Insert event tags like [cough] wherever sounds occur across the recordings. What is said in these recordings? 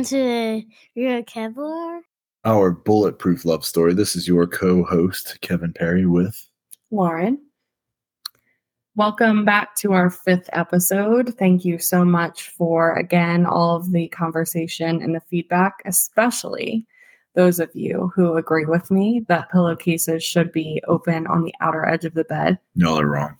Hello and welcome to your KevLaur. Our bulletproof love story. This is your co-host Kevin Perry with Lauren. Welcome back to our fifth episode. Thank you so much for, again, all of the conversation and the feedback, especially those of you who agree with me that pillowcases should be open on the outer edge of the bed. No, they're wrong.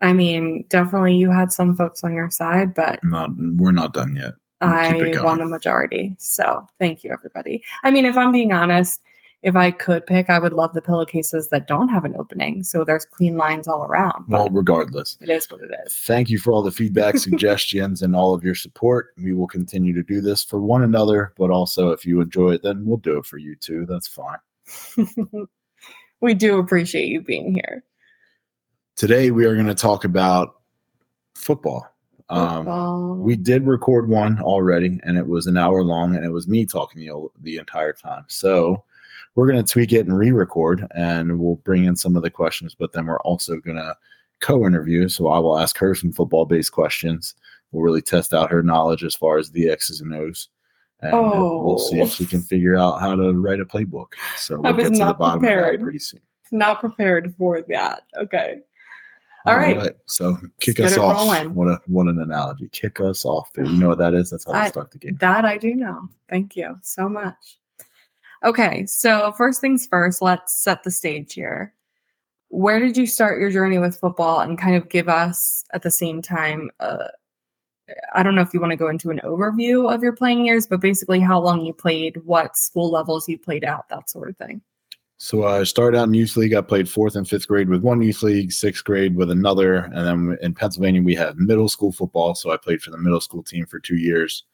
I mean, definitely you had some folks on your side, but Not we're not done yet. We'll keep it I won the majority. So thank you, everybody. I mean, if I'm being honest, if I could pick, I would love the pillowcases that don't have an opening. So there's clean lines all around. Well, regardless. it is what it is. Thank you for all the feedback, [laughs] suggestions, and all of your support. We will continue to do this for one another, but also if you enjoy it, then we'll do it for you too. That's fine. [laughs] we do appreciate you being here. Today we are going to talk about football. Um, we did record one already, and it was an hour long, and it was me talking the, the entire time. So we're going to tweak it and re-record, and we'll bring in some of the questions. But then we're also going to co-interview. So I will ask her some football-based questions. We'll really test out her knowledge as far as the X's and O's. And uh, we'll see if she can figure out how to write a playbook. So we'll was get to the not bottom of prepared. that pretty soon. not prepared for that. Okay. All right. So kick Let's us off. rolling. What a what an analogy. Kick us off. baby. You know what that is? That's how I- we start the game. That I do know. Thank you so much. Okay, so first things first, let's set the stage here. Where did you start your journey with football and kind of give us at the same time uh I don't know if you want to go into an overview of your playing years, but basically how long you played, what school levels you played at, that sort of thing. So I started out in youth league. I played fourth and fifth grade with one youth league, sixth grade with another, and then in Pennsylvania we had middle school football. So I played for the middle school team for two years.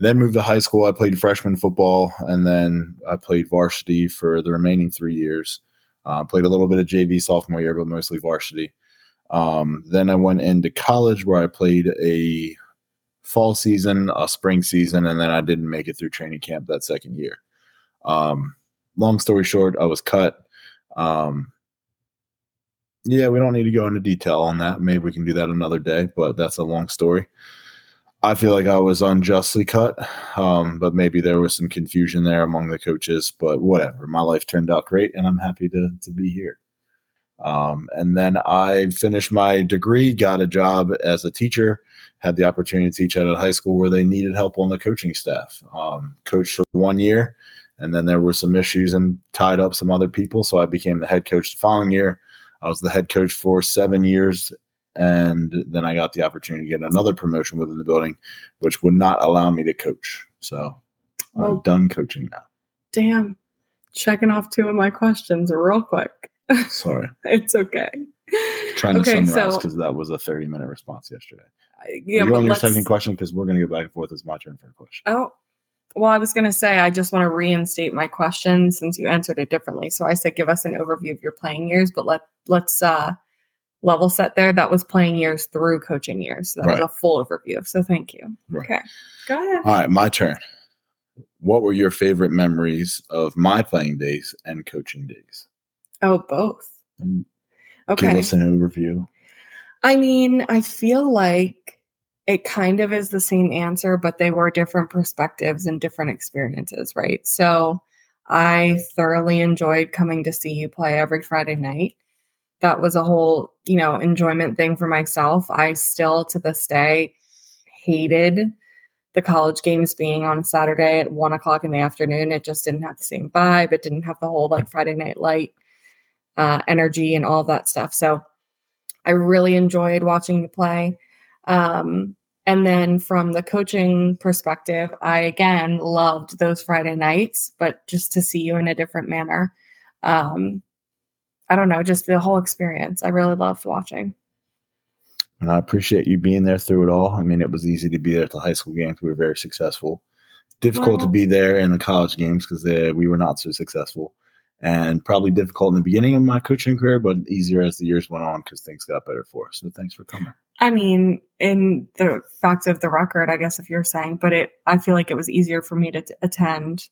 Then moved to high school. I played freshman football, and then I played varsity for the remaining three years. Uh, played a little bit of JV sophomore year, but mostly varsity. Um, then I went into college where I played a fall season, a spring season, and then I didn't make it through training camp that second year. Um, long story short, I was cut. Um, yeah, we don't need to go into detail on that. Maybe we can do that another day, but that's a long story. I feel like I was unjustly cut, um, but maybe there was some confusion there among the coaches. But whatever, my life turned out great, and I'm happy to to be here. Um, and then I finished my degree, got a job as a teacher, had the opportunity to teach at a high school where they needed help on the coaching staff. Um, coached for one year, and then there were some issues and tied up some other people. So I became the head coach the following year. I was the head coach for seven years, and then I got the opportunity to get another promotion within the building, which would not allow me to coach. So I'm done coaching now. Damn. Checking off two of my questions real quick. [laughs] Sorry, it's okay. trying to okay, summarize so because that was a 30 minute response yesterday. yeah, you but on your second question because we're going to go back and forth. It's my turn for a question. Oh, well, I was going to say, I just want to reinstate my question since you answered it differently. So I said, give us an overview of your playing years, but let, let's uh, level set there. That was playing years through coaching years. So that Right. was a full overview. So thank you. Right. Okay. Go ahead. All right, my turn. What were your favorite memories of my playing days and coaching days? Oh, both. Mm, Okay. Give us an overview. I mean, I feel like it kind of is the same answer, but they were different perspectives and different experiences, right? So I thoroughly enjoyed coming to see you play every Friday night. That was a whole, you know, enjoyment thing for myself. I still to this day hated the college games being on Saturday at one o'clock in the afternoon. It just didn't have the same vibe. It didn't have the whole like Friday night light uh, energy and all that stuff. So I really enjoyed watching you play. Um, and then from the coaching perspective, I again loved those Friday nights, but just to see you in a different manner. Um, I don't know, just the whole experience. I really loved watching. And I appreciate you being there through it all. I mean, it was easy to be there at the high school games. We were very successful. Difficult to be there in the college games because we were not so successful. And probably difficult in the beginning of my coaching career, but easier as the years went on because things got better for us. So thanks for coming. I mean, in the fact of the record, I guess if you're saying, but it, I feel like it was easier for me to t- attend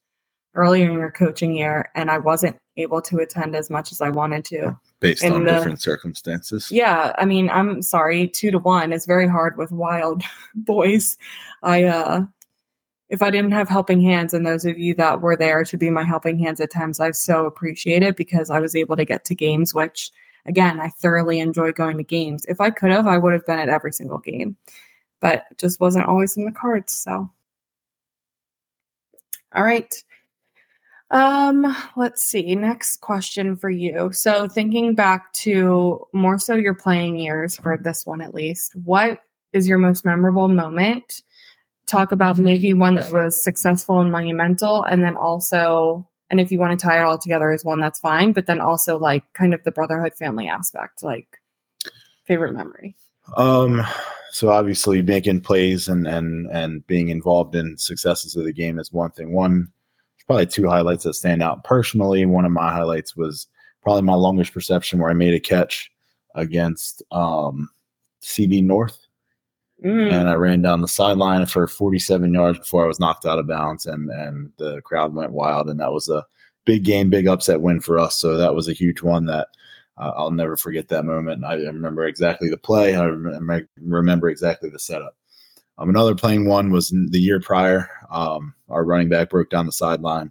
earlier in your coaching year, and I wasn't able to attend as much as I wanted to. based in on the- different circumstances. Yeah, I mean, I'm sorry, two to one is very hard with wild [laughs] boys. I uh if I didn't have helping hands and those of you that were there to be my helping hands at times, I so appreciate it because I was able to get to games, which again, I thoroughly enjoy going to games. If I could have, I would have been at every single game. But just wasn't always in the cards. So all right. Um, let's see. Next question for you. So, thinking back to more so your playing years for this one at least, what is your most memorable moment? Talk about maybe one that was successful and monumental, and then also, and if you want to tie it all together as one, that's fine. But then also, like, kind of the brotherhood family aspect, like favorite memory. Um, so obviously making plays and and and being involved in successes of the game is one thing. One, probably two highlights that stand out personally. One of my highlights was probably my longest reception where I made a catch against um, CB North, Mm. and I ran down the sideline for 47 yards before I was knocked out of bounds, and and the crowd went wild, and that was a big game, big upset win for us. So that was a huge one that uh, I'll never forget that moment. I remember exactly the play. I rem- remember exactly the setup. Um, another playing one was the year prior. Um, our running back broke down the sideline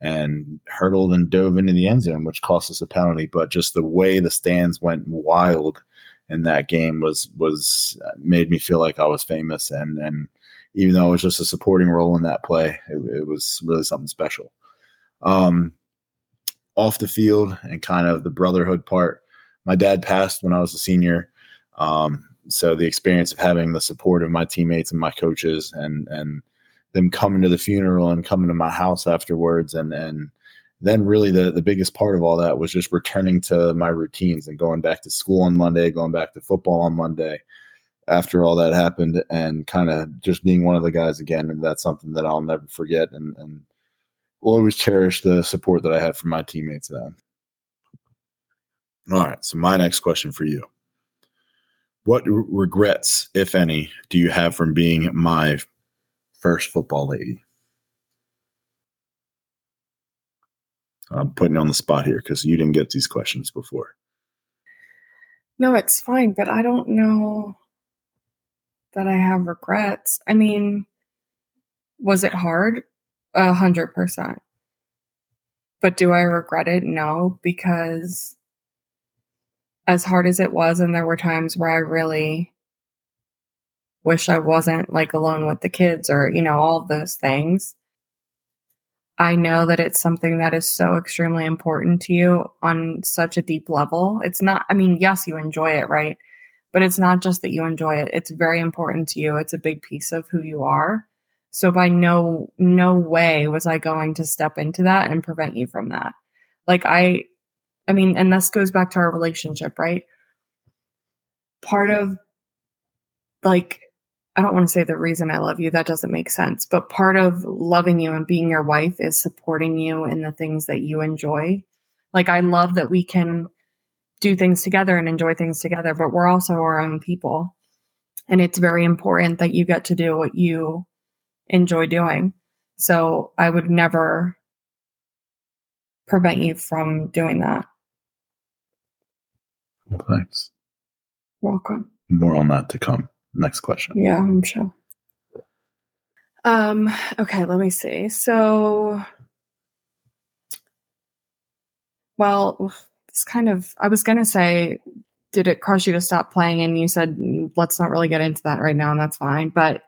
and hurdled and dove into the end zone, which cost us a penalty. But just the way the stands went wild in that game was was uh, made me feel like I was famous. And and even though it was just a supporting role in that play, it, it was really something special. Um, off the field and kind of the brotherhood part. My dad passed when I was a senior. Um, so the experience of having the support of my teammates and my coaches and and them coming to the funeral and coming to my house afterwards and and then really the the biggest part of all that was just returning to my routines and going back to school on Monday, going back to football on Monday after all that happened and kind of just being one of the guys again and that's something that I'll never forget and and will always cherish the support that I had from my teammates then. All right, so my next question for you. What regrets, if any, do you have from being my first football lady? I'm putting you on the spot here because you didn't get these questions before. No, it's fine, but I don't know that I have regrets. I mean, was it hard? A hundred percent. But do I regret it? No, because as hard as it was, and there were times where I really wish I wasn't like alone with the kids or, you know, all those things. I know that it's something that is so extremely important to you on such a deep level. It's not, I mean, yes, you enjoy it, right? But it's not just that you enjoy it. It's very important to you. It's a big piece of who you are. So by no no way was I going to step into that and prevent you from that. Like I I mean, and this goes back to our relationship, right? Part of like I don't want to say the reason I love you, that doesn't make sense. But part of loving you and being your wife is supporting you in the things that you enjoy. Like, I love that we can do things together and enjoy things together, but we're also our own people. And it's very important that you get to do what you enjoy doing. So I would never prevent you from doing that. Thanks. Welcome. More on that to come. Next question. Yeah, I'm sure. Um, okay, let me see. So well, it's kind of I was gonna say, did it cause you to stop playing? And you said "Mm, let's not really get into that right now, and that's fine. But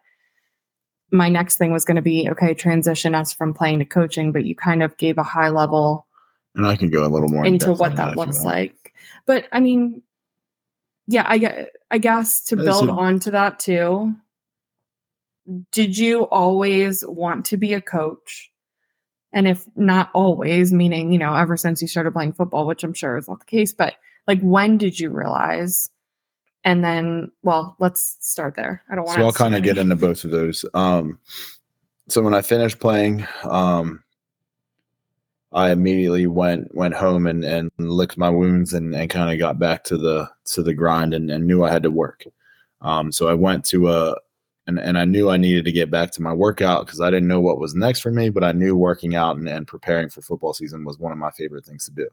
my next thing was gonna be okay, transition us from playing to coaching, but you kind of gave a high level And I can go a little more into what that looks like. But I mean, yeah, I I guess to build so- onto that too. Did you always want to be a coach? And if not always, meaning, you know, ever since you started playing football, which I'm sure is not the case, but like when did you realize? And then, well, let's start there. I don't want to. So I'll kind of get into both of those. Um, so when I finished playing, um, I immediately went went home and, and licked my wounds and, and kind of got back to the to the grind and, and knew I had to work. Um, so I went to a and, and I knew I needed to get back to my workout because I didn't know what was next for me, but I knew working out and, and preparing for football season was one of my favorite things to do.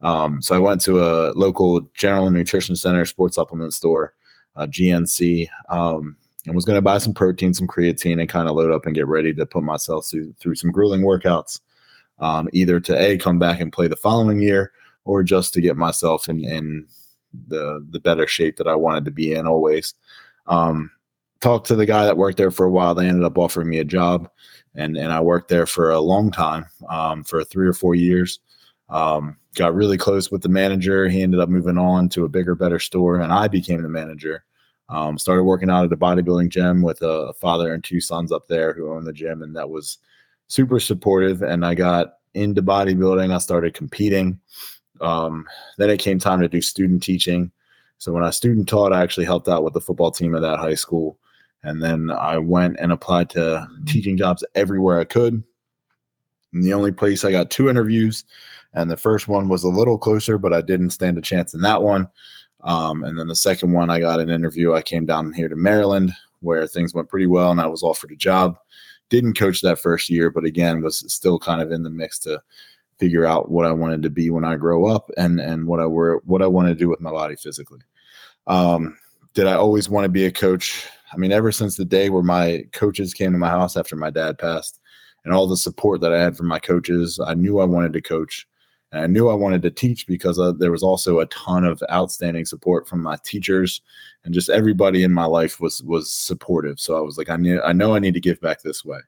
Um, so I went to a local general nutrition center sports supplement store, uh, GNC, um, and was going to buy some protein, some creatine, and kind of load up and get ready to put myself through, through some grueling workouts, um, either to a come back and play the following year or just to get myself in, in the the better shape that I wanted to be in always. Um, talked to the guy that worked there for a while. They ended up offering me a job, and and I worked there for a long time, um, for three or four years. Um, got really close with the manager. He ended up moving on to a bigger, better store, and I became the manager. Um, started working out at a bodybuilding gym with a father and two sons up there who owned the gym, and that was super supportive. And I got into bodybuilding. I started competing. Um, then it came time to do student teaching. So when I student taught, I actually helped out with the football team at that high school. And then I went and applied to teaching jobs everywhere I could. And the only place I got two interviews, and the first one was a little closer, but I didn't stand a chance in that one. Um, and then the second one, I got an interview. I came down here to Maryland where things went pretty well, and I was offered a job. Didn't coach that first year, but again, was still kind of in the mix to figure out what I wanted to be when I grow up and and what I were what I want to do with my body physically. Um, did I always want to be a coach? I mean, ever since the day where my coaches came to my house after my dad passed, and all the support that I had from my coaches, I knew I wanted to coach. And I knew I wanted to teach because uh, there was also a ton of outstanding support from my teachers, and just everybody in my life was was supportive. So I was like, I knew I know I need to give back this way.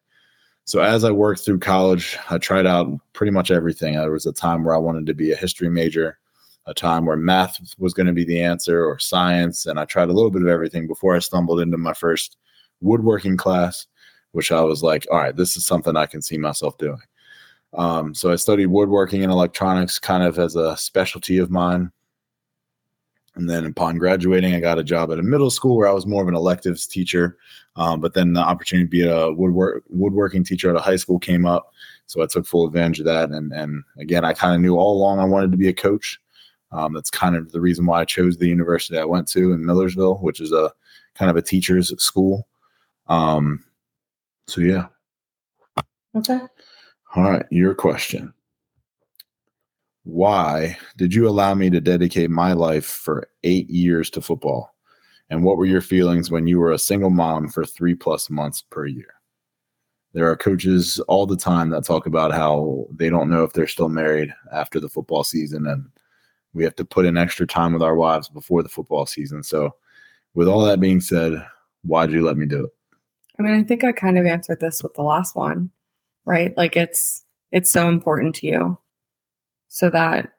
So as I worked through college, I tried out pretty much everything. There was a time where I wanted to be a history major, a time where math was going to be the answer or science, and I tried a little bit of everything before I stumbled into my first woodworking class, which I was like, all right, this is something I can see myself doing. Um, so I studied woodworking and electronics kind of as a specialty of mine. And then upon graduating, I got a job at a middle school where I was more of an electives teacher. Um, but then the opportunity to be a woodwork woodworking teacher at a high school came up, so I took full advantage of that. And and again, I kind of knew all along I wanted to be a coach. Um, that's kind of the reason why I chose the university I went to in Millersville, which is a kind of a teacher's school. Um, so yeah. Okay. All right, your question why did you allow me to dedicate my life for eight years to football? And what were your feelings when you were a single mom for three plus months per year? There are coaches all the time that talk about how they don't know if they're still married after the football season, and we have to put in extra time with our wives before the football season. So, with all that being said, why did you let me do it? I mean, I think I kind of answered this with the last one, right? Like it's it's so important to you so that,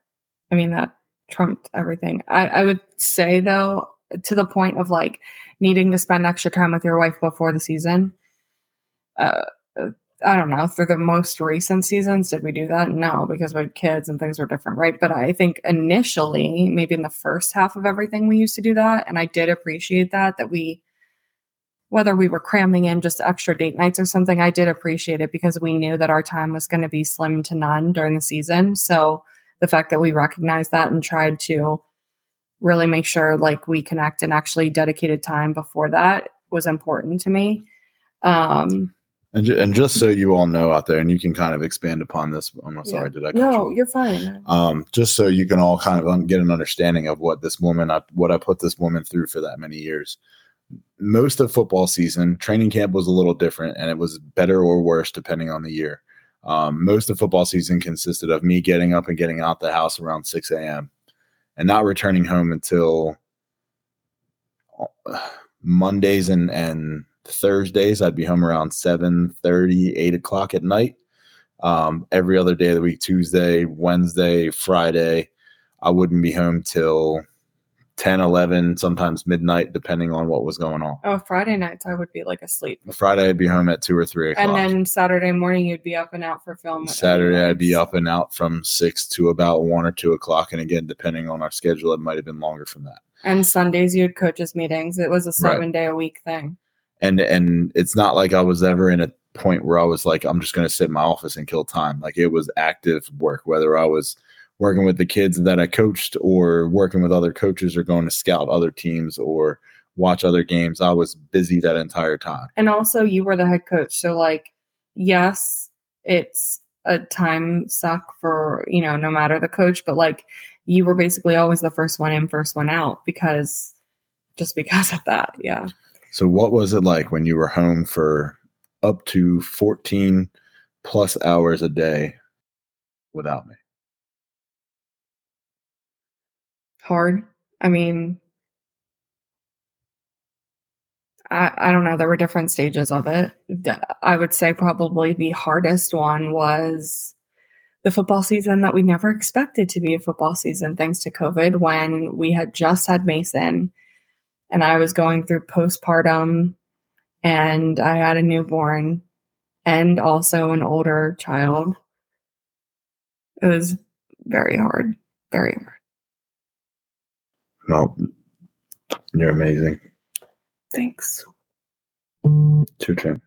I mean, that trumped everything. I, I would say, though, to the point of like needing to spend extra time with your wife before the season. Uh, I don't know. For the most recent seasons, did we do that? No, because we had kids and things were different, right? But I think initially, maybe in the first half of everything, we used to do that. And I did appreciate that, that we, whether we were cramming in just extra date nights or something, I did appreciate it because we knew that our time was going to be slim to none during the season. So the fact that we recognized that and tried to really make sure like we connect and actually dedicated time before that was important to me. Um, and, ju- and just so you all know out there, and you can kind of expand upon this. I'm Yeah. sorry, did I? no, you? you're fine. um, just so you can all kind of un- get an understanding of what this woman, I, what I put this woman through for that many years. Most of football season, training camp was a little different, and it was better or worse depending on the year. Um, most of football season consisted of me getting up and getting out the house around 6 a.m. and not returning home until uh, Mondays and and Thursdays. I'd be home around 7 30, 8 o'clock at night. Um, every other day of the week, Tuesday, Wednesday, Friday, I wouldn't be home till 10, 11, sometimes midnight, depending on what was going on. Oh, Friday nights I would be like asleep. Friday, I'd be home at 2 or 3 o'clock. And then Saturday morning you'd be up and out for film. Saturday, I'd be up and out from 6 to about 1 or 2 o'clock. And again, depending on our schedule, it might have been longer from that. And Sundays you'd coaches meetings. It was a Right. seven day a week thing. and and it's not like I was ever in a point where I was like, I'm just going to sit in my office and kill time. Like it was active work, whether I was working with the kids that I coached or working with other coaches or going to scout other teams or watch other games. I was busy that entire time. And also you were the head coach. So like, yes, it's a time suck for, you know, no matter the coach, but like you were basically always the first one in, first one out because just because of that. Yeah. So, what was it like when you were home for up to 14 plus hours a day without me? Hard. I mean, I, I don't know. There were different stages of it. I would say probably the hardest one was the football season that we never expected to be a football season, thanks to COVID, when we had just had Mason and I was going through postpartum and I had a newborn and also an older child. It was very hard, very hard. No, you're amazing. Thanks. Two turn.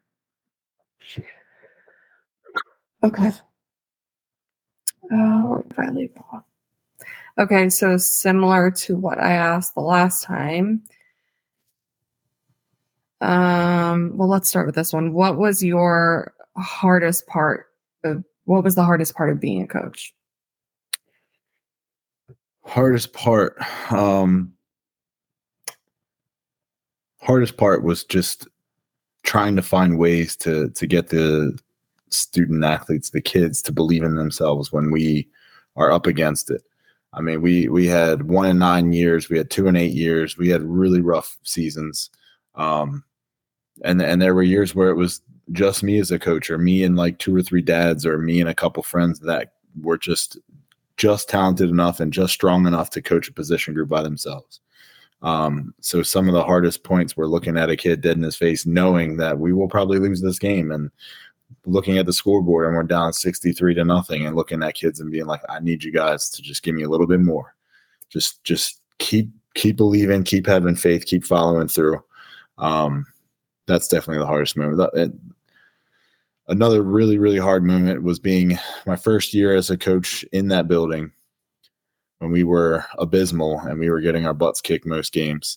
Okay. Uh, where I leave off? Okay, so similar to what I asked the last time. Um, well, let's start with this one. What was your hardest part of what was the hardest part of being a coach? Hardest part. Um hardest part was just trying to find ways to to get the student athletes, the kids to believe in themselves when we are up against it. I mean, we we had one in nine years, we had two and eight years, we had really rough seasons. Um, and and there were years where it was just me as a coach, or me and like two or three dads, or me and a couple friends that were just just talented enough and just strong enough to coach a position group by themselves. Um, so some of the hardest points were looking at a kid dead in his face, knowing that we will probably lose this game, and looking at the scoreboard and we're down 63 to nothing, and looking at kids and being like, I need you guys to just give me a little bit more. Just just keep keep believing, keep having faith, keep following through. Um, that's definitely the hardest moment. Another really really hard moment was being my first year as a coach in that building when we were abysmal and we were getting our butts kicked most games,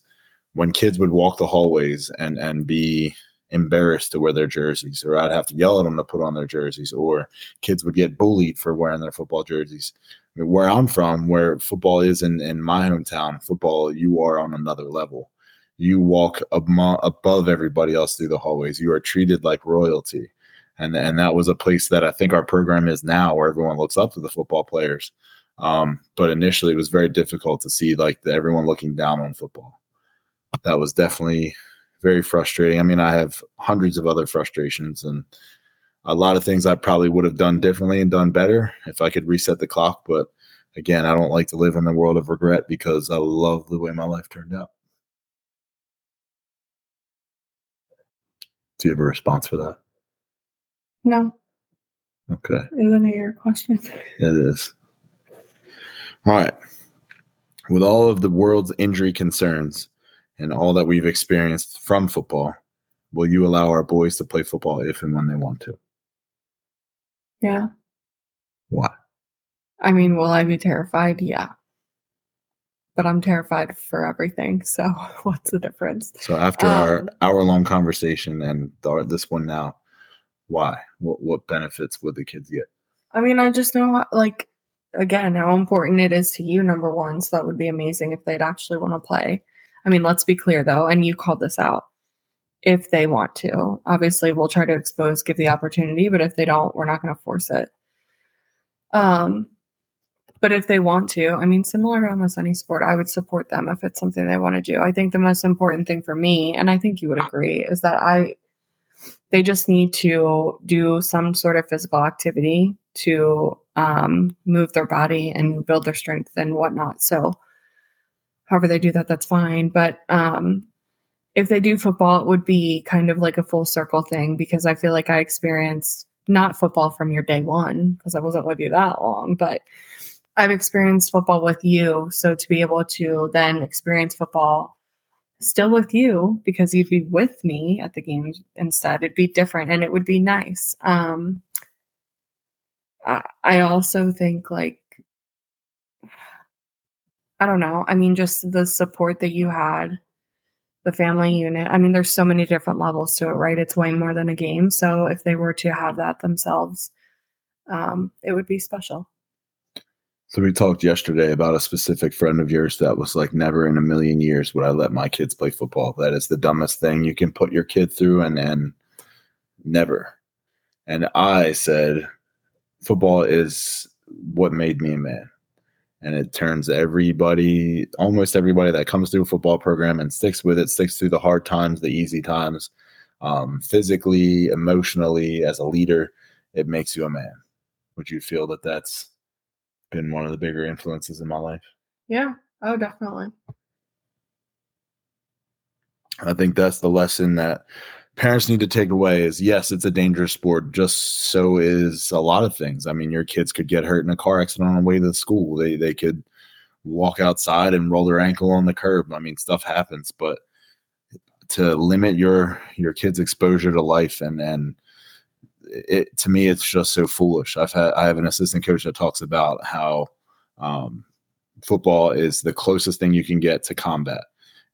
when kids would walk the hallways and and be embarrassed to wear their jerseys, or I'd have to yell at them to put on their jerseys, or kids would get bullied for wearing their football jerseys. I mean, where I'm from, where football is in, in my hometown, football, you are on another level. You walk ab- above everybody else through the hallways. You are treated like royalty. And, and that was a place that I think our program is now, where everyone looks up to the football players. Um, but initially, it was very difficult to see like the, everyone looking down on football. That was definitely very frustrating. I mean, I have hundreds of other frustrations and a lot of things I probably would have done differently and done better if I could reset the clock. But again, I don't like to live in the world of regret because I love the way my life turned out. Do you have a response for that? No. Okay. Isn't it your question? It is. All right. With all of the world's injury concerns and all that we've experienced from football, will you allow our boys to play football if and when they want to? Yeah. Why? I mean, will I be terrified? Yeah. But I'm terrified for everything. So [laughs] what's the difference? So after um, our hour long conversation and this one now, why? What what benefits would the kids get? I mean, I just know like again how important it is to you number one so that would be amazing if they'd actually want to play i mean let's be clear though and you called this out if they want to obviously we'll try to expose give the opportunity but if they don't we're not going to force it um but if they want to i mean similar to almost any sport i would support them if it's something they want to do i think the most important thing for me and i think you would agree is that i they just need to do some sort of physical activity to um, move their body and build their strength and whatnot. So, however they do that, that's fine. But um, if they do football, it would be kind of like a full circle thing because I feel like I experienced not football from your day one because I wasn't with you that long, but I've experienced football with you. So to be able to then experience football still with you because you'd be with me at the games instead, it'd be different and it would be nice. Um, I also think like I don't know. I mean, just the support that you had, the family unit. I mean, there's so many different levels to it, right? It's way more than a game. So if they were to have that themselves, um, it would be special. So we talked yesterday about a specific friend of yours that was like, never in a million years would I let my kids play football. That is the dumbest thing you can put your kid through, and and never. And I said, football is what made me a man. And it turns everybody, almost everybody that comes through a football program and sticks with it, sticks through the hard times, the easy times, um, physically, emotionally, as a leader, it makes you a man. Would you feel that that's been one of the bigger influences in my life? Yeah. Oh, definitely. I think that's the lesson that parents need to take away is yes, it's a dangerous sport. Just so is a lot of things. I mean, your kids could get hurt in a car accident on the way to the school. They they could walk outside and roll their ankle on the curb. I mean, stuff happens, but to limit your your kids' exposure to life and and it to me it's just so foolish. I've had I have an assistant coach that talks about how um, football is the closest thing you can get to combat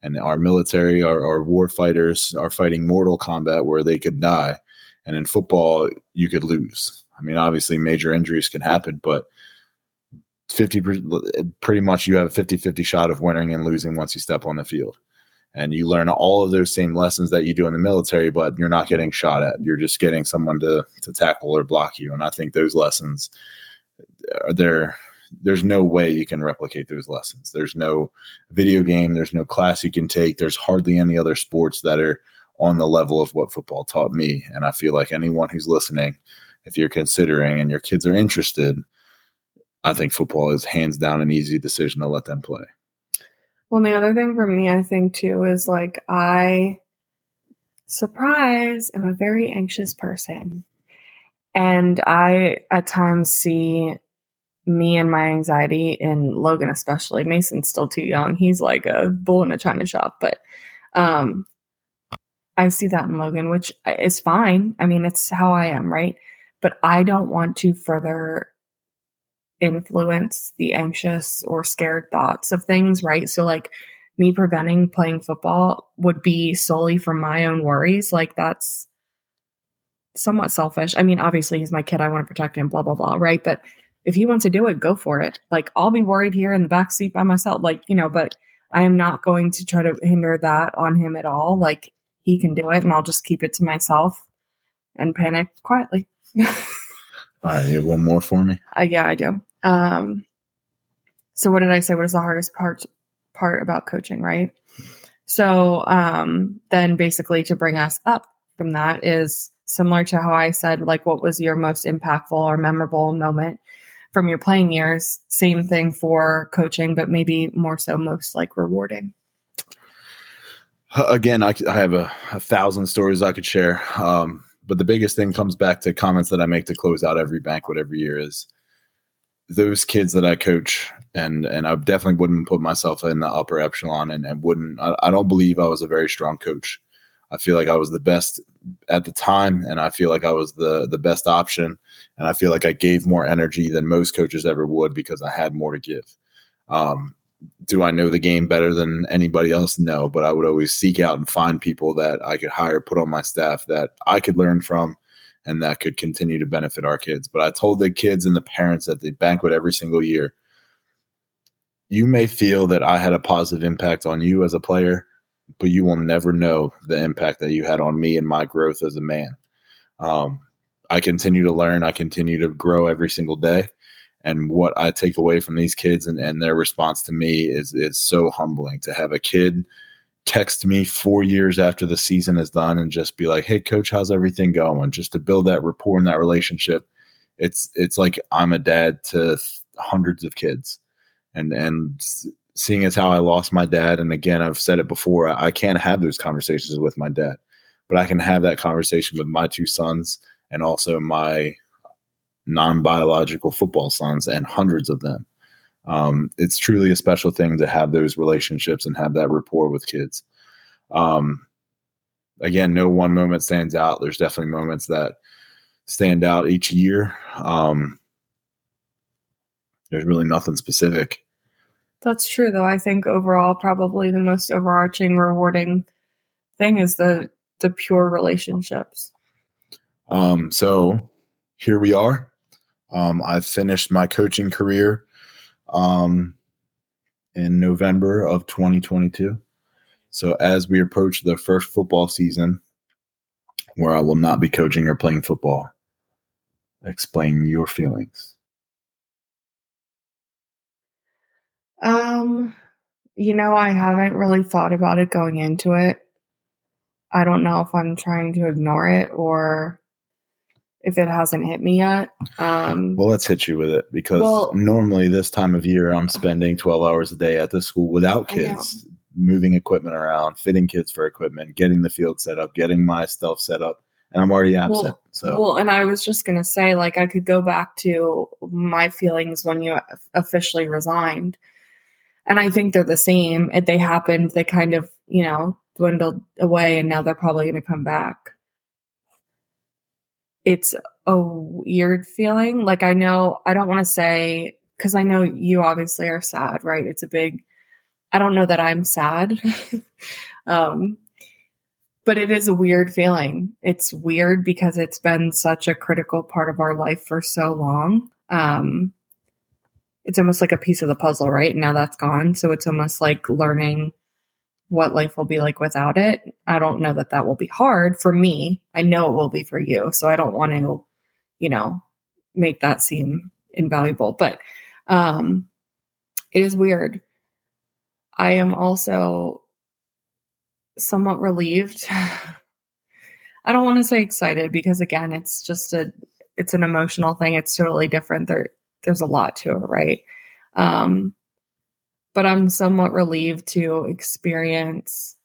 and our military, our, our war fighters are fighting mortal combat where they could die. And in football, you could lose. I mean, obviously, major injuries can happen, but 50 pretty much you have a 50 50 shot of winning and losing once you step on the field. And you learn all of those same lessons that you do in the military, but you're not getting shot at. You're just getting someone to, to tackle or block you. And I think those lessons are there there's no way you can replicate those lessons. There's no video game, there's no class you can take. There's hardly any other sports that are on the level of what football taught me. And I feel like anyone who's listening, if you're considering and your kids are interested, I think football is hands down an easy decision to let them play. Well, the other thing for me, I think too, is like I, surprise, am a very anxious person. And I at times see me and my anxiety and Logan especially. Mason's still too young. He's like a bull in a china shop, but um I see that in Logan, which is fine. I mean, it's how I am, right? But I don't want to further influence the anxious or scared thoughts of things, right? So like me preventing playing football would be solely from my own worries. Like that's somewhat selfish. I mean, obviously he's my kid. I want to protect him, blah, blah, blah, right? But if he wants to do it, go for it. Like I'll be worried here in the back seat by myself, like, you know, but I am not going to try to hinder that on him at all. Like he can do it and I'll just keep it to myself and panic quietly. right, [laughs] you have one more for me? Uh, yeah, I do. Um, so what did I say? What is the hardest part part about coaching, right? So um, then basically to bring us up from that is similar to how I said, like, what was your most impactful or memorable moment from your playing years. Same thing for coaching, but maybe more so most like rewarding. Again, I, I have a, a, thousand stories I could share. Um, but the biggest thing comes back to comments that I make to close out every banquet every year is those kids that I coach, and and I definitely wouldn't put myself in the upper echelon, and, and wouldn't. I, I don't believe I was a very strong coach. I feel like I was the best at the time, and I feel like I was the the best option, and I feel like I gave more energy than most coaches ever would because I had more to give. Um, do I know the game better than anybody else? No, but I would always seek out and find people that I could hire, put on my staff that I could learn from, and that could continue to benefit our kids. But I told the kids and the parents at the banquet every single year, you may feel that I had a positive impact on you as a player but you will never know the impact that you had on me and my growth as a man. Um, I continue to learn. I continue to grow every single day. And what I take away from these kids and, and their response to me is is so humbling to have a kid text me four years after the season is done and just be like, "Hey, coach, how's everything going?" Just to build that rapport and that relationship. It's it's like I'm a dad to hundreds of kids, and and seeing as how I lost my dad, and again, I've said it before, I can't have those conversations with my dad, but I can have that conversation with my two sons and also my non biological football sons and hundreds of them. Um, it's truly a special thing to have those relationships and have that rapport with kids. Um, again, no one moment stands out. There's definitely moments that stand out each year. Um, there's really nothing specific. That's true, though. I think overall, probably the most overarching, rewarding thing is the the pure relationships. Um. So here we are. Um, I finished my coaching career um, in November of 2022. So as we approach the first football season, where I will not be coaching or playing football, explain your feelings. Um, you know, I haven't really thought about it going into it. I don't know if I'm trying to ignore it or if it hasn't hit me yet. Um, Well, let's hit you with it because Well- normally this time of year I'm spending 12 hours a day at the school without kids, moving equipment around, fitting kids for equipment, getting the field set up, getting my stuff set up, and I'm already absent. Well- so Well, and I was just gonna say, like, I could go back to my feelings when you officially resigned, and I think they're the same. If they happened, they kind of, you know, dwindled away, and now they're probably gonna come back. It's a weird feeling. Like, I know I don't want to say because I know you obviously are sad, right? It's a big. I don't know that I'm sad. [laughs] um, but it is a weird feeling. It's weird because it's been such a critical part of our life for so long. Um, it's almost like a piece of the puzzle, right? Now that's gone. So it's almost like learning what life will be like without it. I don't know that that will be hard for me. I know it will be for you. So I don't want to, you know, make that seem invaluable. But um, it is weird. I am also somewhat relieved. [sighs] I don't want to say excited because again, it's just a it's an emotional thing. It's totally different. There there's a lot to it, right? Um but I'm somewhat relieved to experience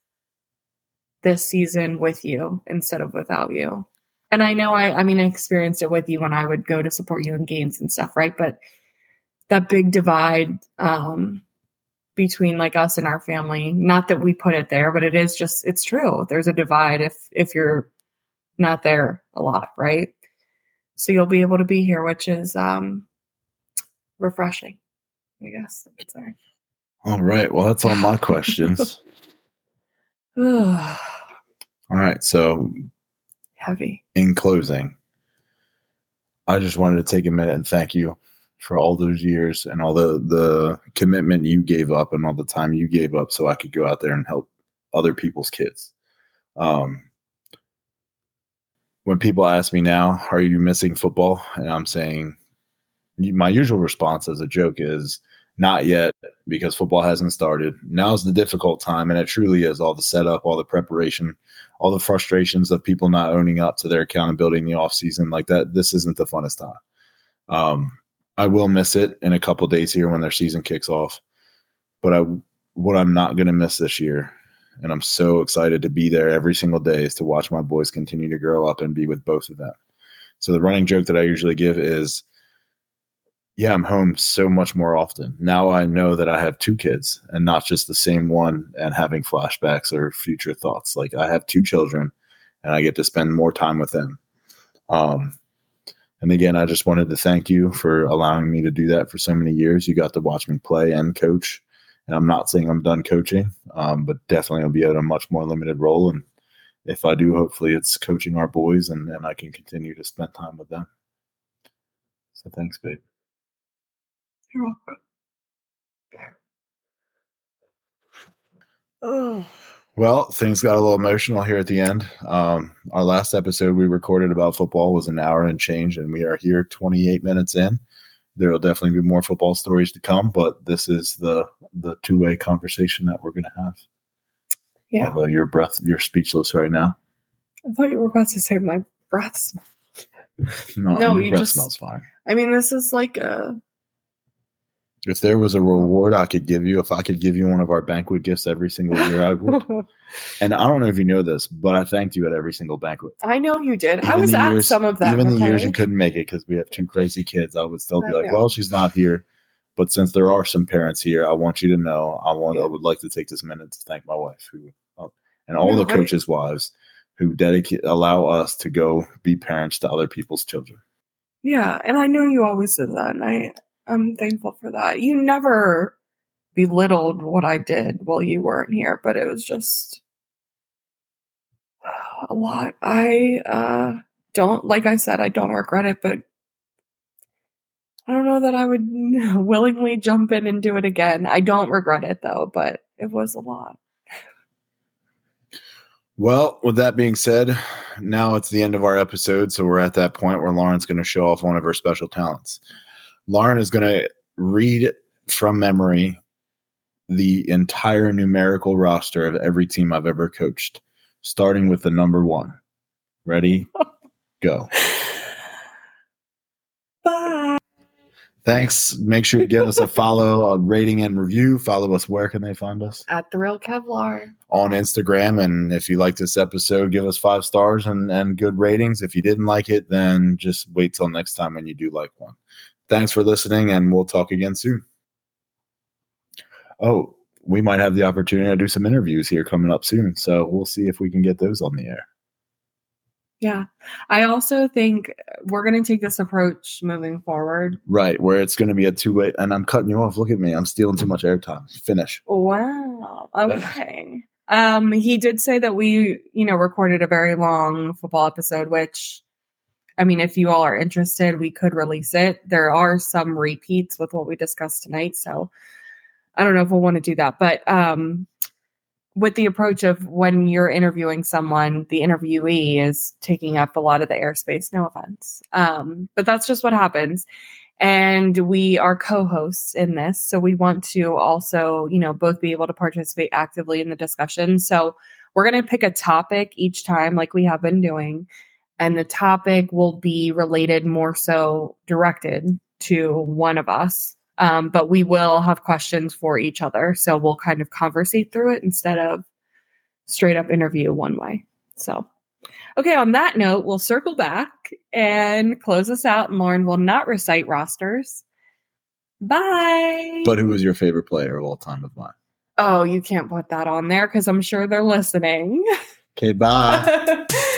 this season with you instead of without you. And I know I I mean I experienced it with you when I would go to support you in games and stuff, right? But that big divide um between like us and our family not that we put it there but it is just it's true there's a divide if if you're not there a lot right so you'll be able to be here which is um refreshing i guess sorry all right. Well, that's all my [laughs] questions. [sighs] all right. So heavy in closing, I just wanted to take a minute and thank you for all those years and all the the commitment you gave up and all the time you gave up so I could go out there and help other people's kids. Um, when people ask me now, "Are you missing football?" and I'm saying, my usual response as a joke is, "Not yet," because football hasn't started. Now's the difficult time, and it truly is. All the setup, all the preparation, all the frustrations of people not owning up to their accountability in the off season, like that. This isn't the funnest time. Um, I will miss it in a couple days here when their season kicks off. But I, what I'm not going to miss this year, and I'm so excited to be there every single day, is to watch my boys continue to grow up and be with both of them. So the running joke that I usually give is, yeah, I'm home so much more often. Now I know that I have two kids and not just the same one and having flashbacks or future thoughts. Like I have two children and I get to spend more time with them. Um, and again, I just wanted to thank you for allowing me to do that for so many years. You got to watch me play and coach. And I'm not saying I'm done coaching, um, but definitely I'll be at a much more limited role. And if I do, hopefully it's coaching our boys and, and I can continue to spend time with them. So thanks, babe. You're welcome oh Well, things got a little emotional here at the end. Um, our last episode we recorded about football was an hour and change, and we are here 28 minutes in. There will definitely be more football stories to come, but this is the the two way conversation that we're going to have. yeah Although your breath, you're speechless right now. i thought you were about to say my breath. [laughs] No, No, your you breath just- smells fine. i mean this is like a If there was a reward I could give you, if I could give you one of our banquet gifts every single year, I would. [laughs] and I don't know if you know this, but I thanked you at every single banquet. i know you did i was at years- some of them Even the years you couldn't make it because we have two crazy kids, I would still be I like, know. "Well, she's not here." But since there are some parents here, I want you to know I want I would like to take this minute to thank my wife, who uh, and all Yeah, the coaches' wives who dedicate allow us to go be parents to other people's children. Yeah, and I know you always did that, and I I'm thankful for that. You never belittled what I did while you weren't here, but it was just a lot. I uh don't like I said I don't regret it, but I don't know that I would [laughs] willingly jump in and do it again. I don't regret it though, but it was a lot. Well, with that being said, now it's the end of our episode. So we're at that point where Lauren's going to show off one of her special talents. Lauren is going to read from memory the entire numerical roster of every team I've ever coached, starting with the number one. Ready? [laughs] Go. Bye. Thanks. Make sure you give us a follow, a rating, and review. Follow us. Where can they find us? At the real KevLaur. On Instagram. And if you like this episode, give us five stars and, and good ratings. If you didn't like it, then just wait till next time when you do like one. Thanks for listening, and we'll talk again soon. Oh, we might have the opportunity to do some interviews here coming up soon. So we'll see if we can get those on the air. Yeah. I also think we're going to take this approach moving forward. Right, where it's going to be a two way, and I'm cutting you off. Look at me, I'm stealing too much airtime. Finish. Wow. Okay. Um, he did say that we, you know, recorded a very long football episode, which I mean, if you all are interested, we could release it. There are some repeats with what we discussed tonight. So I don't know if we'll want to do that. But um with the approach of when you're interviewing someone, the interviewee is taking up a lot of the airspace. No offense. Um, but that's just what happens. And we are co-hosts in this. So we want to also, you know, both be able to participate actively in the discussion. So we're going to pick a topic each time, like we have been doing. And the topic will be related more so directed to one of us um, but we will have questions for each other. So we'll kind of conversate through it instead of straight up interview one way. So, okay, on that note, we'll circle back and close us out. And Lauren will not recite rosters. Bye. But who was your favorite player of all time of mine? Oh, you can't put that on there because I'm sure they're listening. Okay, bye. [laughs]